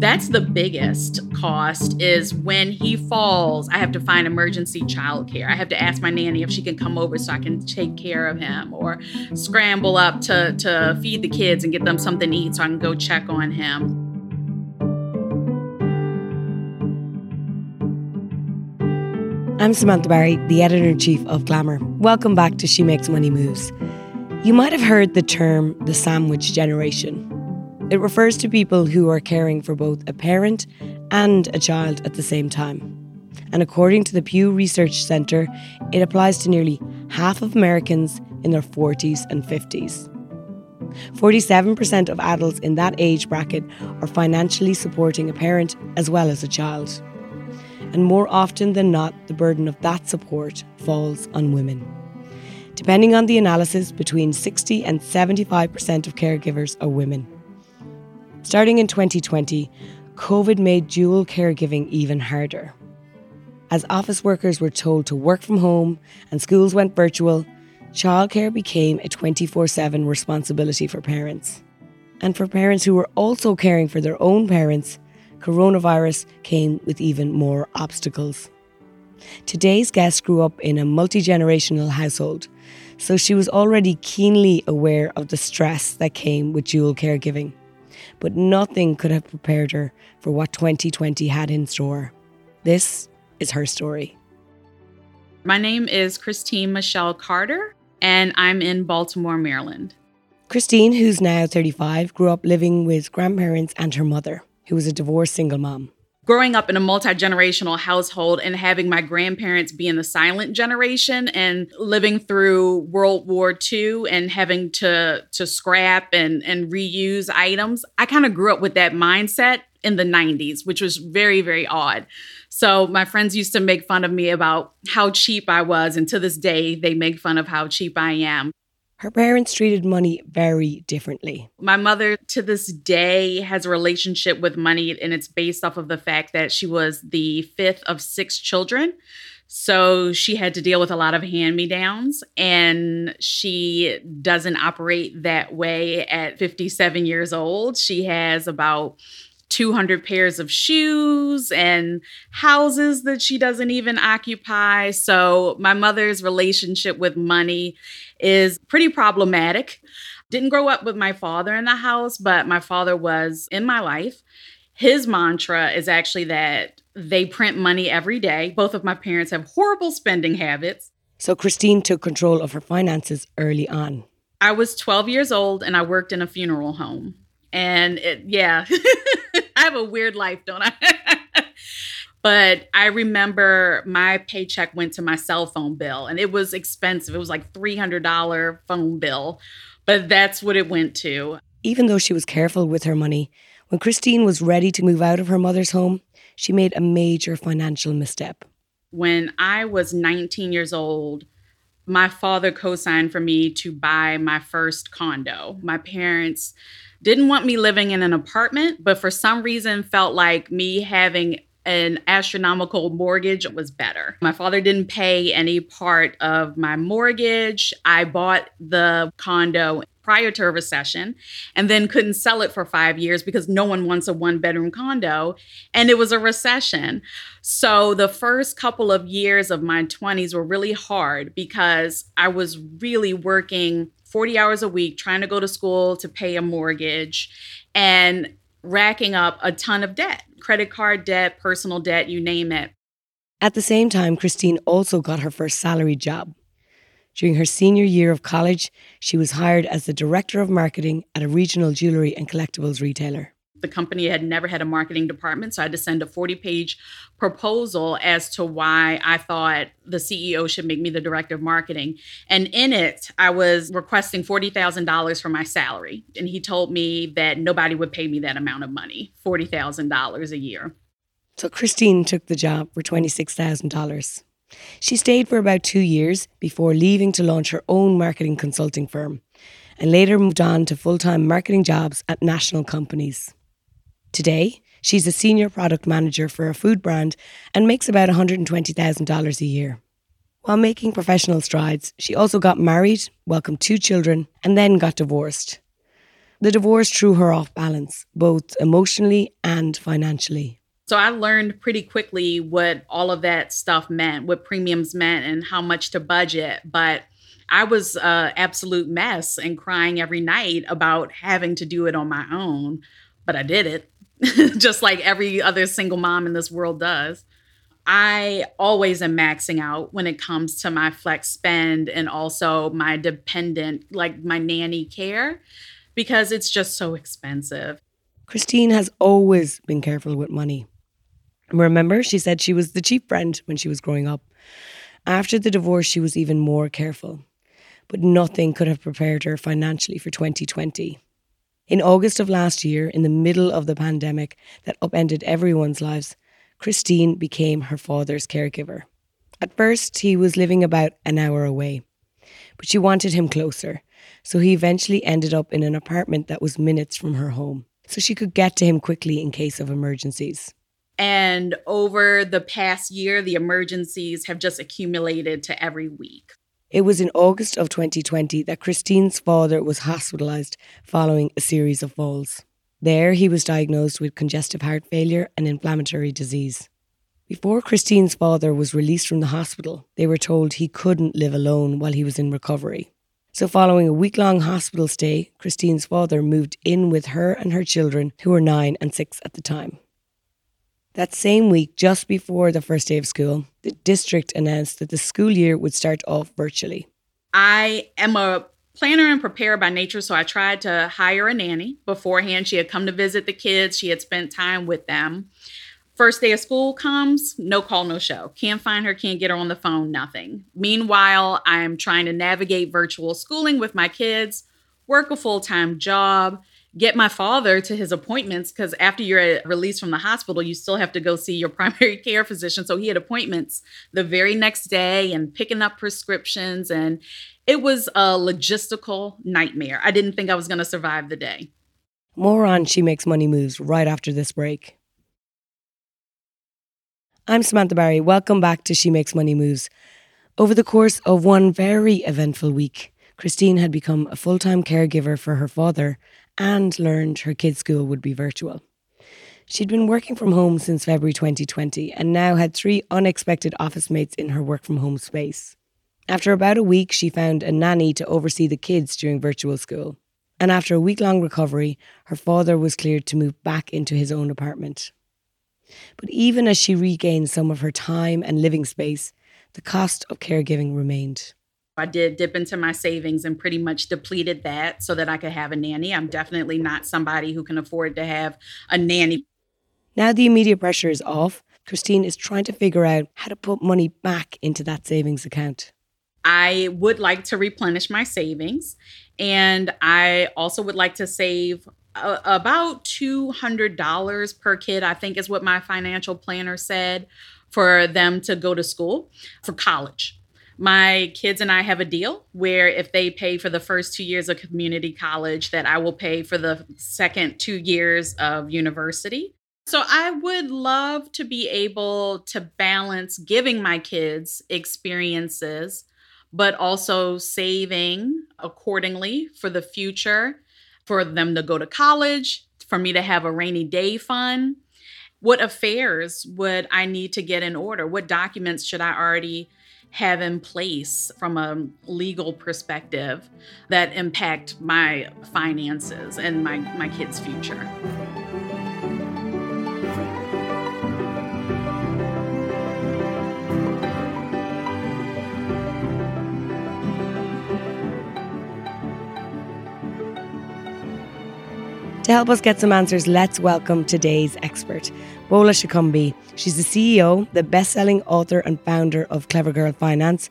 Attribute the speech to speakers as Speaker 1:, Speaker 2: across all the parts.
Speaker 1: That's the biggest cost is when he falls, I have to find emergency childcare. I have to ask my nanny if she can come over so I can take care of him or scramble up to, to feed the kids and get them something to eat so I can go check on him.
Speaker 2: I'm Samantha Barry, the editor in chief of Glamour. Welcome back to She Makes Money Moves. You might have heard the term the sandwich generation. It refers to people who are caring for both a parent and a child at the same time. And according to the Pew Research Centre, it applies to nearly half of Americans in their 40s and 50s. 47% of adults in that age bracket are financially supporting a parent as well as a child. And more often than not, the burden of that support falls on women. Depending on the analysis, between 60 and 75% of caregivers are women. Starting in 2020, COVID made dual caregiving even harder. As office workers were told to work from home and schools went virtual, childcare became a 24 7 responsibility for parents. And for parents who were also caring for their own parents, coronavirus came with even more obstacles. Today's guest grew up in a multi generational household, so she was already keenly aware of the stress that came with dual caregiving but nothing could have prepared her for what 2020 had in store. This is her story.
Speaker 1: My name is Christine Michelle Carter, and I'm in Baltimore, Maryland.
Speaker 2: Christine, who's now 35, grew up living with grandparents and her mother, who was a divorced single mom
Speaker 1: growing up in a multi generational household and having my grandparents be in the silent generation and living through World War II and having to to scrap and and reuse items, I kind of grew up with that mindset in the 90s, which was very very odd. So my friends used to make fun of me about how cheap I was, and to this day they make fun of how cheap I am.
Speaker 2: Her parents treated money very differently.
Speaker 1: My mother, to this day, has a relationship with money, and it's based off of the fact that she was the fifth of six children. So she had to deal with a lot of hand me downs, and she doesn't operate that way at 57 years old. She has about 200 pairs of shoes and houses that she doesn't even occupy. So, my mother's relationship with money is pretty problematic. Didn't grow up with my father in the house, but my father was in my life. His mantra is actually that they print money every day. Both of my parents have horrible spending habits.
Speaker 2: So, Christine took control of her finances early on.
Speaker 1: I was 12 years old and I worked in a funeral home. And it, yeah, I have a weird life, don't I? but I remember my paycheck went to my cell phone bill and it was expensive. It was like $300 phone bill, but that's what it went to.
Speaker 2: Even though she was careful with her money, when Christine was ready to move out of her mother's home, she made a major financial misstep.
Speaker 1: When I was 19 years old, my father co signed for me to buy my first condo. My parents didn't want me living in an apartment, but for some reason felt like me having an astronomical mortgage was better. My father didn't pay any part of my mortgage. I bought the condo prior to a recession and then couldn't sell it for five years because no one wants a one bedroom condo and it was a recession. So the first couple of years of my 20s were really hard because I was really working 40 hours a week trying to go to school to pay a mortgage and racking up a ton of debt credit card debt, personal debt, you name it.
Speaker 2: At the same time, Christine also got her first salary job. During her senior year of college, she was hired as the director of marketing at a regional jewellery and collectibles retailer.
Speaker 1: The company had never had a marketing department, so I had to send a 40 page proposal as to why I thought the CEO should make me the director of marketing. And in it, I was requesting $40,000 for my salary. And he told me that nobody would pay me that amount of money $40,000 a year.
Speaker 2: So Christine took the job for $26,000. She stayed for about two years before leaving to launch her own marketing consulting firm and later moved on to full time marketing jobs at national companies. Today, she's a senior product manager for a food brand and makes about $120,000 a year. While making professional strides, she also got married, welcomed two children, and then got divorced. The divorce threw her off balance, both emotionally and financially.
Speaker 1: So I learned pretty quickly what all of that stuff meant, what premiums meant, and how much to budget. But I was an absolute mess and crying every night about having to do it on my own. But I did it, just like every other single mom in this world does. I always am maxing out when it comes to my flex spend and also my dependent, like my nanny care, because it's just so expensive.
Speaker 2: Christine has always been careful with money. Remember, she said she was the cheap friend when she was growing up. After the divorce, she was even more careful. But nothing could have prepared her financially for 2020. In August of last year, in the middle of the pandemic that upended everyone's lives, Christine became her father's caregiver. At first, he was living about an hour away, but she wanted him closer, so he eventually ended up in an apartment that was minutes from her home, so she could get to him quickly in case of emergencies.
Speaker 1: And over the past year, the emergencies have just accumulated to every week.
Speaker 2: It was in August of 2020 that Christine's father was hospitalised following a series of falls. There, he was diagnosed with congestive heart failure and inflammatory disease. Before Christine's father was released from the hospital, they were told he couldn't live alone while he was in recovery. So, following a week long hospital stay, Christine's father moved in with her and her children, who were nine and six at the time. That same week, just before the first day of school, the district announced that the school year would start off virtually.
Speaker 1: I am a planner and preparer by nature, so I tried to hire a nanny beforehand. She had come to visit the kids, she had spent time with them. First day of school comes, no call, no show. Can't find her, can't get her on the phone, nothing. Meanwhile, I'm trying to navigate virtual schooling with my kids, work a full time job, get my father to his appointments because after you're released from the hospital, you still have to go see your primary care physician. So he had appointments the very next day and picking up prescriptions. And it was a logistical nightmare. I didn't think I was going to survive the day.
Speaker 2: More on She Makes Money Moves right after this break. I'm Samantha Barry. Welcome back to She Makes Money Moves. Over the course of one very eventful week, Christine had become a full time caregiver for her father and learned her kids' school would be virtual. She'd been working from home since February 2020 and now had three unexpected office mates in her work from home space. After about a week, she found a nanny to oversee the kids during virtual school. And after a week long recovery, her father was cleared to move back into his own apartment. But even as she regained some of her time and living space, the cost of caregiving remained.
Speaker 1: I did dip into my savings and pretty much depleted that so that I could have a nanny. I'm definitely not somebody who can afford to have a nanny.
Speaker 2: Now the immediate pressure is off. Christine is trying to figure out how to put money back into that savings account.
Speaker 1: I would like to replenish my savings and I also would like to save uh, about $200 per kid, I think is what my financial planner said for them to go to school for college my kids and I have a deal where if they pay for the first two years of community college, that I will pay for the second two years of university. So I would love to be able to balance giving my kids experiences, but also saving accordingly for the future, for them to go to college, for me to have a rainy day fund. What affairs would I need to get in order? What documents should I already have in place from a legal perspective that impact my finances and my, my kids' future.
Speaker 2: To help us get some answers, let's welcome today's expert, Bola Sokunbi. She's the CEO, the best selling author, and founder of Clever Girl Finance.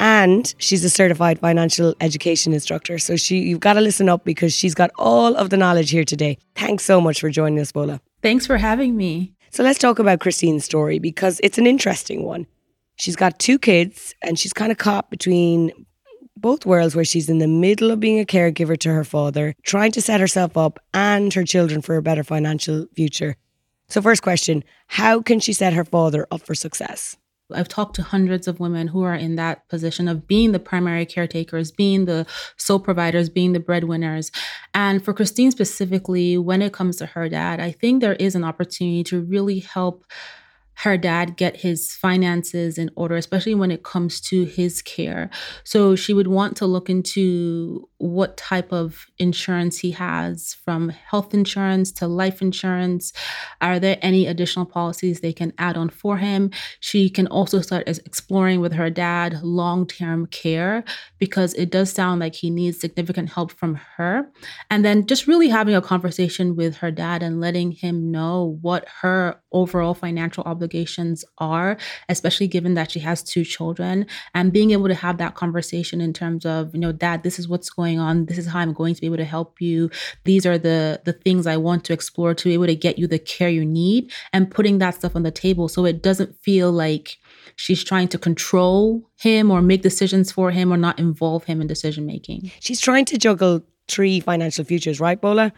Speaker 2: And she's a certified financial education instructor. So she you've got to listen up because she's got all of the knowledge here today. Thanks so much for joining us, Bola.
Speaker 3: Thanks for having me.
Speaker 2: So let's talk about Christine's story because it's an interesting one. She's got two kids and she's kind of caught between both worlds where she's in the middle of being a caregiver to her father, trying to set herself up and her children for a better financial future. So, first question How can she set her father up for success?
Speaker 3: I've talked to hundreds of women who are in that position of being the primary caretakers, being the sole providers, being the breadwinners. And for Christine specifically, when it comes to her dad, I think there is an opportunity to really help her dad get his finances in order, especially when it comes to his care. So she would want to look into what type of insurance he has from health insurance to life insurance. Are there any additional policies they can add on for him? She can also start exploring with her dad long term care because it does sound like he needs significant help from her. And then just really having a conversation with her dad and letting him know what her overall financial obligations are, especially given that she has two children, and being able to have that conversation in terms of, you know, dad, this is what's going on. This is how I'm going to be able to help you. These are the the things I want to explore to be able to get you the care you need and putting that stuff on the table so it doesn't feel like she's trying to control him or make decisions for him or not involve him in decision making.
Speaker 2: She's trying to juggle three financial futures, right, Bola?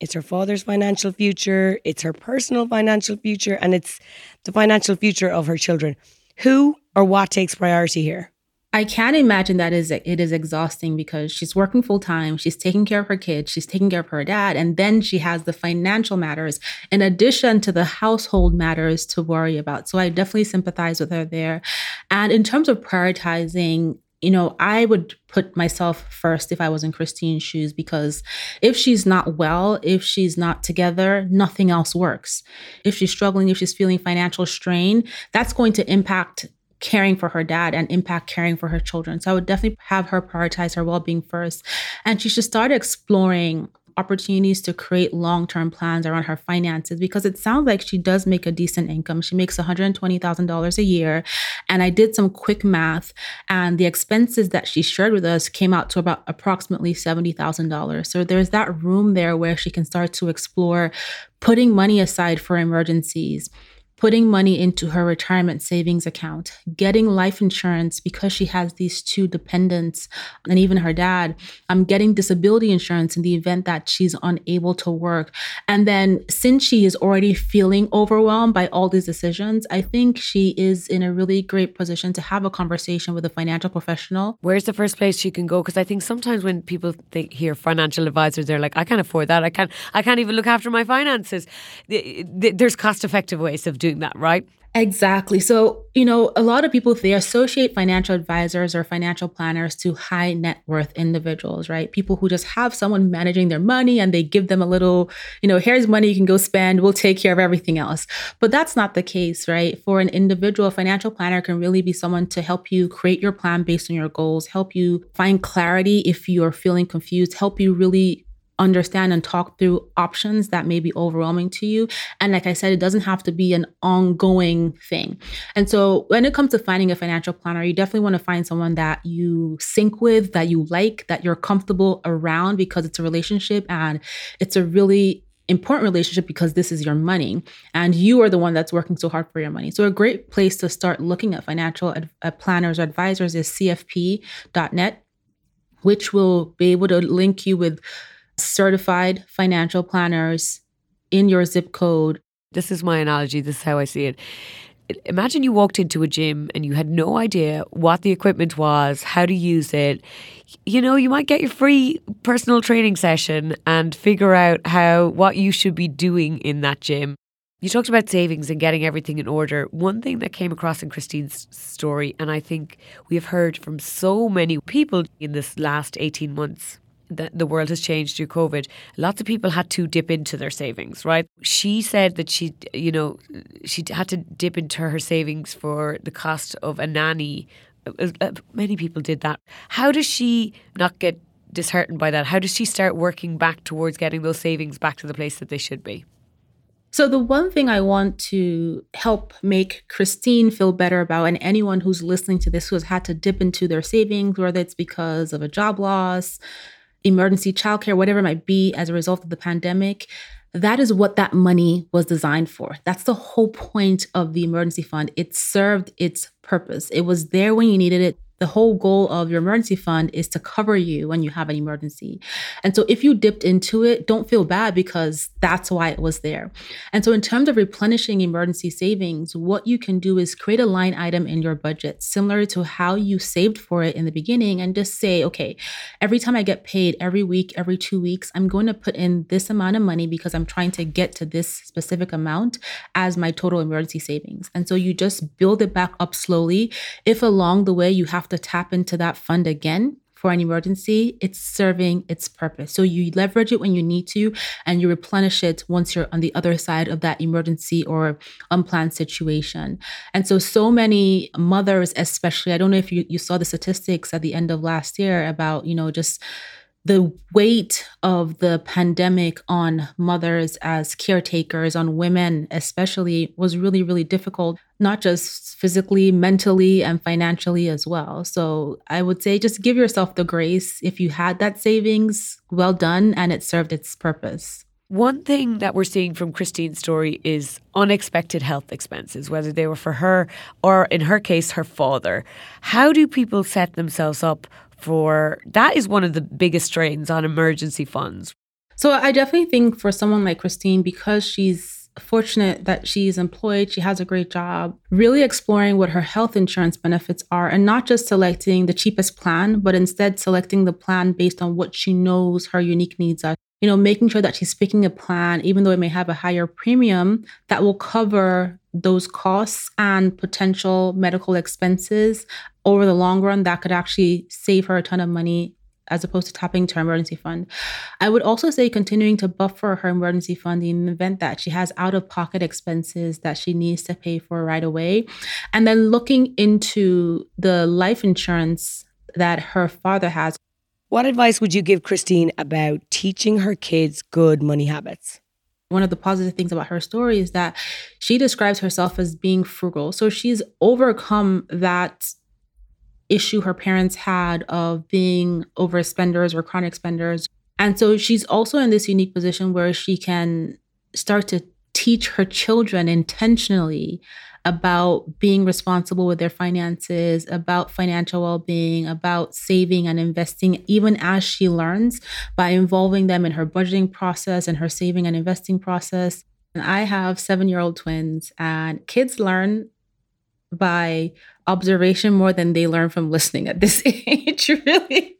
Speaker 2: It's her father's financial future, it's her personal financial future, and it's the financial future of her children. Who or what takes priority here?
Speaker 3: I can't imagine that is it is exhausting because she's working full time, she's taking care of her kids, she's taking care of her dad, and then she has the financial matters in addition to the household matters to worry about. So I definitely sympathize with her there. And in terms of prioritizing you know, I would put myself first if I was in Christine's shoes because if she's not well, if she's not together, nothing else works. If she's struggling, if she's feeling financial strain, that's going to impact caring for her dad and impact caring for her children. So I would definitely have her prioritize her well being first. And she should start exploring opportunities to create long term plans around her finances because it sounds like she does make a decent income. She makes $120,000 a year. And I did some quick math, and the expenses that she shared with us came out to about approximately $70,000. So there's that room there where she can start to explore putting money aside for emergencies putting money into her retirement savings account, getting life insurance because she has these two dependents and even her dad, I'm um, getting disability insurance in the event that she's unable to work. And then since she is already feeling overwhelmed by all these decisions, I think she is in a really great position to have a conversation with a financial professional.
Speaker 2: Where's the first place she can go? Because I think sometimes when people think, hear financial advisors, they're like, I can't afford that. I can't. I can't even look after my finances. There's cost effective ways of doing doing that, right?
Speaker 3: Exactly. So, you know, a lot of people they associate financial advisors or financial planners to high net worth individuals, right? People who just have someone managing their money and they give them a little, you know, here's money you can go spend, we'll take care of everything else. But that's not the case, right? For an individual, financial planner can really be someone to help you create your plan based on your goals, help you find clarity if you are feeling confused, help you really understand and talk through options that may be overwhelming to you. And like I said, it doesn't have to be an ongoing thing. And so when it comes to finding a financial planner, you definitely want to find someone that you sync with, that you like, that you're comfortable around because it's a relationship and it's a really important relationship because this is your money and you are the one that's working so hard for your money. So a great place to start looking at financial ad- uh, planners or advisors is cfp.net which will be able to link you with certified financial planners in your zip code.
Speaker 2: This is my analogy. This is how I see it. Imagine you walked into a gym and you had no idea what the equipment was, how to use it. You know, you might get your free personal training session and figure out how what you should be doing in that gym. You talked about savings and getting everything in order. One thing that came across in Christine's story, and I think we have heard from so many people in this last 18 months, the, the world has changed through COVID. Lots of people had to dip into their savings, right? She said that she, you know, she had to dip into her savings for the cost of a nanny. Uh, uh, many people did that. How does she not get disheartened by that? How does she start working back towards getting those savings back to the place that they should be?
Speaker 3: So, the one thing I want to help make Christine feel better about, and anyone who's listening to this who has had to dip into their savings, whether it's because of a job loss, emergency childcare, whatever it might be as a result of the pandemic, that is what that money was designed for. That's the whole point of the emergency fund. It served its purpose. It was there when you needed it the whole goal of your emergency fund is to cover you when you have an emergency. And so if you dipped into it, don't feel bad because that's why it was there. And so in terms of replenishing emergency savings, what you can do is create a line item in your budget similar to how you saved for it in the beginning and just say, okay, every time I get paid every week, every 2 weeks, I'm going to put in this amount of money because I'm trying to get to this specific amount as my total emergency savings. And so you just build it back up slowly. If along the way you have have to tap into that fund again for an emergency, it's serving its purpose. So you leverage it when you need to and you replenish it once you're on the other side of that emergency or unplanned situation. And so, so many mothers, especially, I don't know if you, you saw the statistics at the end of last year about, you know, just the weight of the pandemic on mothers as caretakers, on women especially, was really, really difficult, not just physically, mentally, and financially as well. So I would say just give yourself the grace. If you had that savings, well done, and it served its purpose.
Speaker 2: One thing that we're seeing from Christine's story is unexpected health expenses, whether they were for her or, in her case, her father. How do people set themselves up for that is one of the biggest strains on emergency funds.
Speaker 3: So I definitely think for someone like Christine, because she's fortunate that she's employed, she has a great job, really exploring what her health insurance benefits are and not just selecting the cheapest plan, but instead selecting the plan based on what she knows her unique needs are. You know, making sure that she's picking a plan, even though it may have a higher premium, that will cover those costs and potential medical expenses over the long run that could actually save her a ton of money as opposed to tapping to her emergency fund. I would also say continuing to buffer her emergency fund in the event that she has out of pocket expenses that she needs to pay for right away. And then looking into the life insurance that her father has.
Speaker 2: What advice would you give Christine about teaching her kids good money habits?
Speaker 3: One of the positive things about her story is that she describes herself as being frugal. So she's overcome that issue her parents had of being overspenders or chronic spenders. And so she's also in this unique position where she can start to teach her children intentionally about being responsible with their finances, about financial well being, about saving and investing, even as she learns by involving them in her budgeting process and her saving and investing process. And I have seven year old twins, and kids learn by observation more than they learn from listening at this age, really.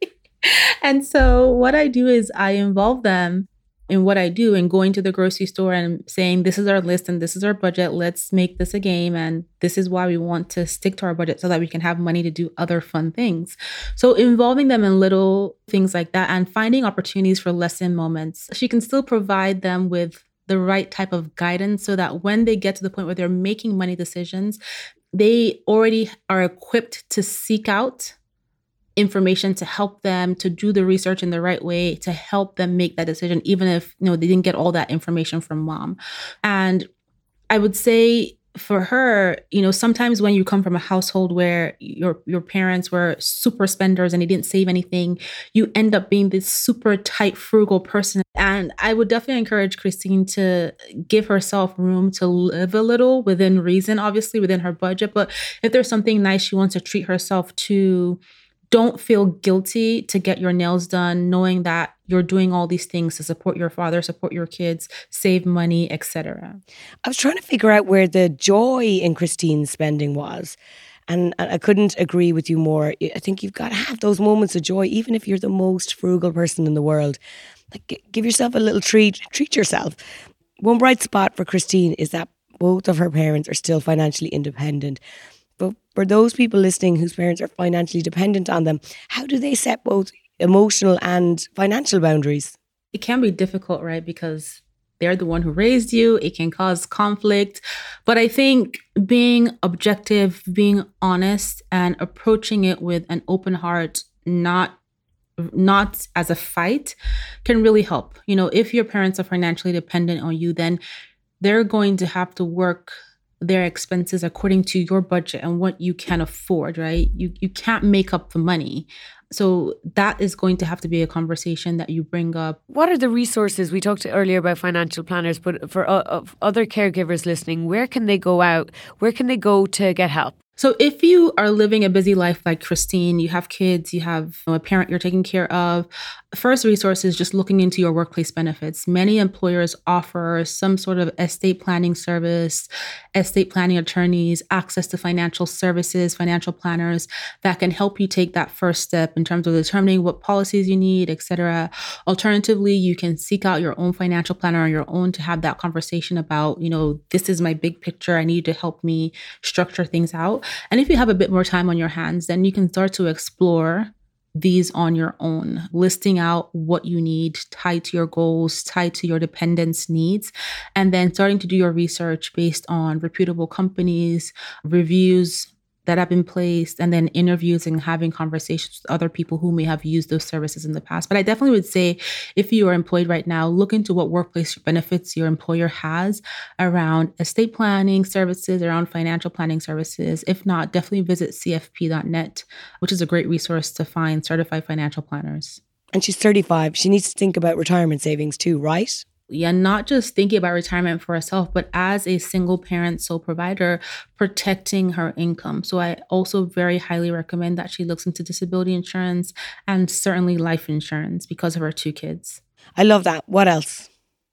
Speaker 3: and so, what I do is I involve them in what I do and going to the grocery store and saying, This is our list and this is our budget. Let's make this a game. And this is why we want to stick to our budget so that we can have money to do other fun things. So, involving them in little things like that and finding opportunities for lesson moments. She can still provide them with the right type of guidance so that when they get to the point where they're making money decisions, they already are equipped to seek out information to help them to do the research in the right way to help them make that decision even if you know they didn't get all that information from mom. And i would say for her, you know, sometimes when you come from a household where your your parents were super spenders and they didn't save anything, you end up being this super tight frugal person. And I would definitely encourage Christine to give herself room to live a little within reason, obviously within her budget, but if there's something nice she wants to treat herself to don't feel guilty to get your nails done knowing that you're doing all these things to support your father support your kids save money etc
Speaker 2: i was trying to figure out where the joy in christine's spending was and i couldn't agree with you more. I think you've got to have those moments of joy even if you're the most frugal person in the world. Like give yourself a little treat treat yourself. One bright spot for christine is that both of her parents are still financially independent but for those people listening whose parents are financially dependent on them, how do they set both emotional and financial boundaries?
Speaker 3: It can be difficult, right? Because they're the one who raised you. It can cause conflict. But I think being objective, being honest, and approaching it with an open heart, not not as a fight can really help. You know, if your parents are financially dependent on you, then they're going to have to work their expenses according to your budget and what you can afford, right? You you can't make up the money. So that is going to have to be a conversation that you bring up.
Speaker 2: What are the resources we talked earlier about financial planners, but for uh, other caregivers listening, where can they go out? Where can they go to get help?
Speaker 3: So, if you are living a busy life like Christine, you have kids, you have a parent you're taking care of, first resource is just looking into your workplace benefits. Many employers offer some sort of estate planning service, estate planning attorneys, access to financial services, financial planners that can help you take that first step in terms of determining what policies you need, etc. Alternatively, you can seek out your own financial planner on your own to have that conversation about, you know, this is my big picture. I need to help me structure things out. And if you have a bit more time on your hands, then you can start to explore these on your own, listing out what you need tied to your goals, tied to your dependents' needs, and then starting to do your research based on reputable companies, reviews, that have been placed and then interviews and having conversations with other people who may have used those services in the past. But I definitely would say if you are employed right now, look into what workplace benefits your employer has around estate planning services, around financial planning services. If not, definitely visit cfp.net, which is a great resource to find certified financial planners.
Speaker 2: And she's 35. She needs to think about retirement savings too, right?
Speaker 3: Yeah, not just thinking about retirement for herself, but as a single parent sole provider, protecting her income. So I also very highly recommend that she looks into disability insurance and certainly life insurance because of her two kids.
Speaker 2: I love that. What else?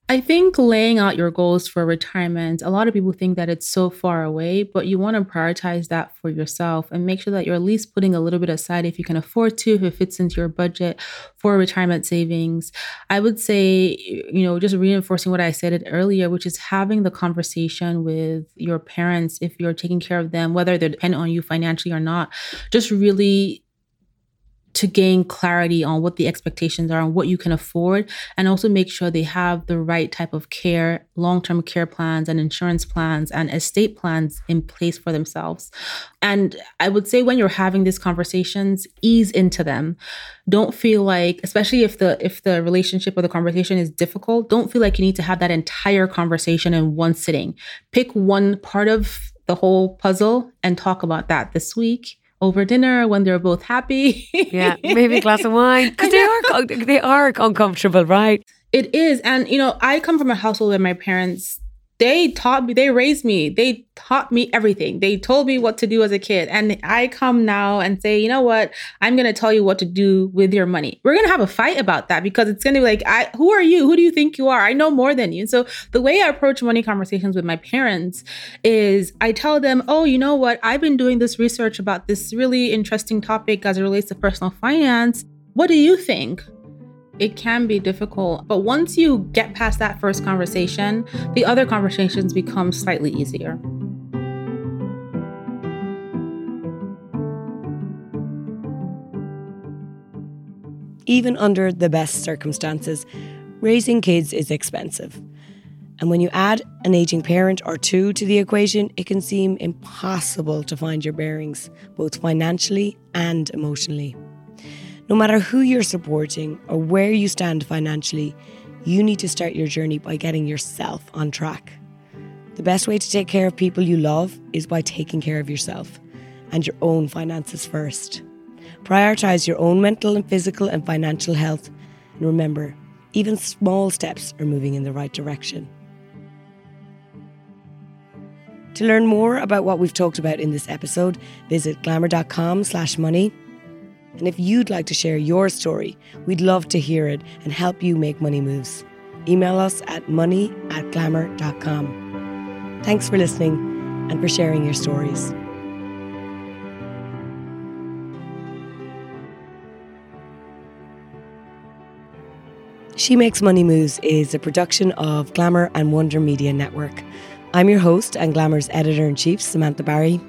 Speaker 3: I think laying out your goals for retirement, a lot of people think that it's so far away, but you want to prioritize that for yourself and make sure that you're at least putting a little bit aside if you can afford to, if it fits into your budget for retirement savings. I would say, you know, just reinforcing what I said earlier, which is having the conversation with your parents if you're taking care of them, whether they're dependent on you financially or not, just really to gain clarity on what the expectations are and what you can afford, and also make sure they have the right type of care, long term care plans, and insurance plans and estate plans in place for themselves. And I would say when you're having these conversations, ease into them. Don't feel like, especially if the if the relationship or the conversation is difficult, don't feel like you need to have that entire conversation in one sitting. Pick one part of the whole puzzle and talk about that this week over dinner when they're both happy.
Speaker 2: yeah, maybe a glass of wine because they are they are uncomfortable, right?
Speaker 3: It is, and you know, I come from a household where my parents they taught me, they raised me, they taught me everything. They told me what to do as a kid. And I come now and say, you know what? I'm going to tell you what to do with your money. We're going to have a fight about that because it's going to be like, I, who are you? Who do you think you are? I know more than you. And so the way I approach money conversations with my parents is I tell them, oh, you know what? I've been doing this research about this really interesting topic as it relates to personal finance. What do you think? It can be difficult. But once you get past that first conversation, the other conversations become slightly easier.
Speaker 2: Even under the best circumstances, raising kids is expensive. And when you add an aging parent or two to the equation, it can seem impossible to find your bearings, both financially and emotionally. No matter who you're supporting or where you stand financially, you need to start your journey by getting yourself on track. The best way to take care of people you love is by taking care of yourself and your own finances first. Prioritize your own mental and physical and financial health. And remember, even small steps are moving in the right direction. To learn more about what we've talked about in this episode, visit glamour.com slash money and if you'd like to share your story, we'd love to hear it and help you make money moves. Email us at money at glamour.com. Thanks for listening and for sharing your stories. She Makes Money Moves is a production of Glamour and Wonder Media Network. I'm your host and Glamour's editor in chief, Samantha Barry.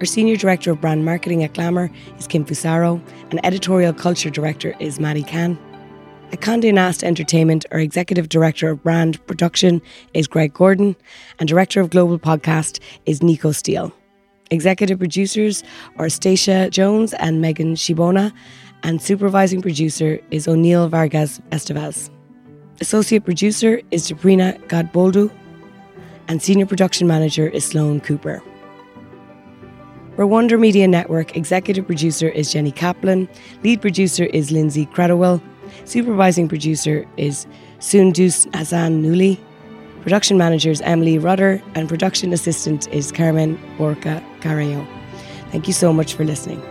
Speaker 2: Our Senior Director of Brand Marketing at Glamour is Kim Fusaro, and Editorial Culture Director is Maddie Khan. At Condé Nast Entertainment, our Executive Director of Brand Production is Greg Gordon, and Director of Global Podcast is Nico Steele. Executive producers are Stacia Jones and Megan Shibona, and supervising producer is O'Neill Vargas Estevez. Associate producer is Sabrina Godboldu, and senior production manager is Sloan Cooper. Wonder Media Network, executive producer is Jenny Kaplan, lead producer is Lindsay Cradwell, supervising producer is Sundus Hassan Nuli, production manager is Emily Rudder, and production assistant is Carmen Borca Carrillo. Thank you so much for listening.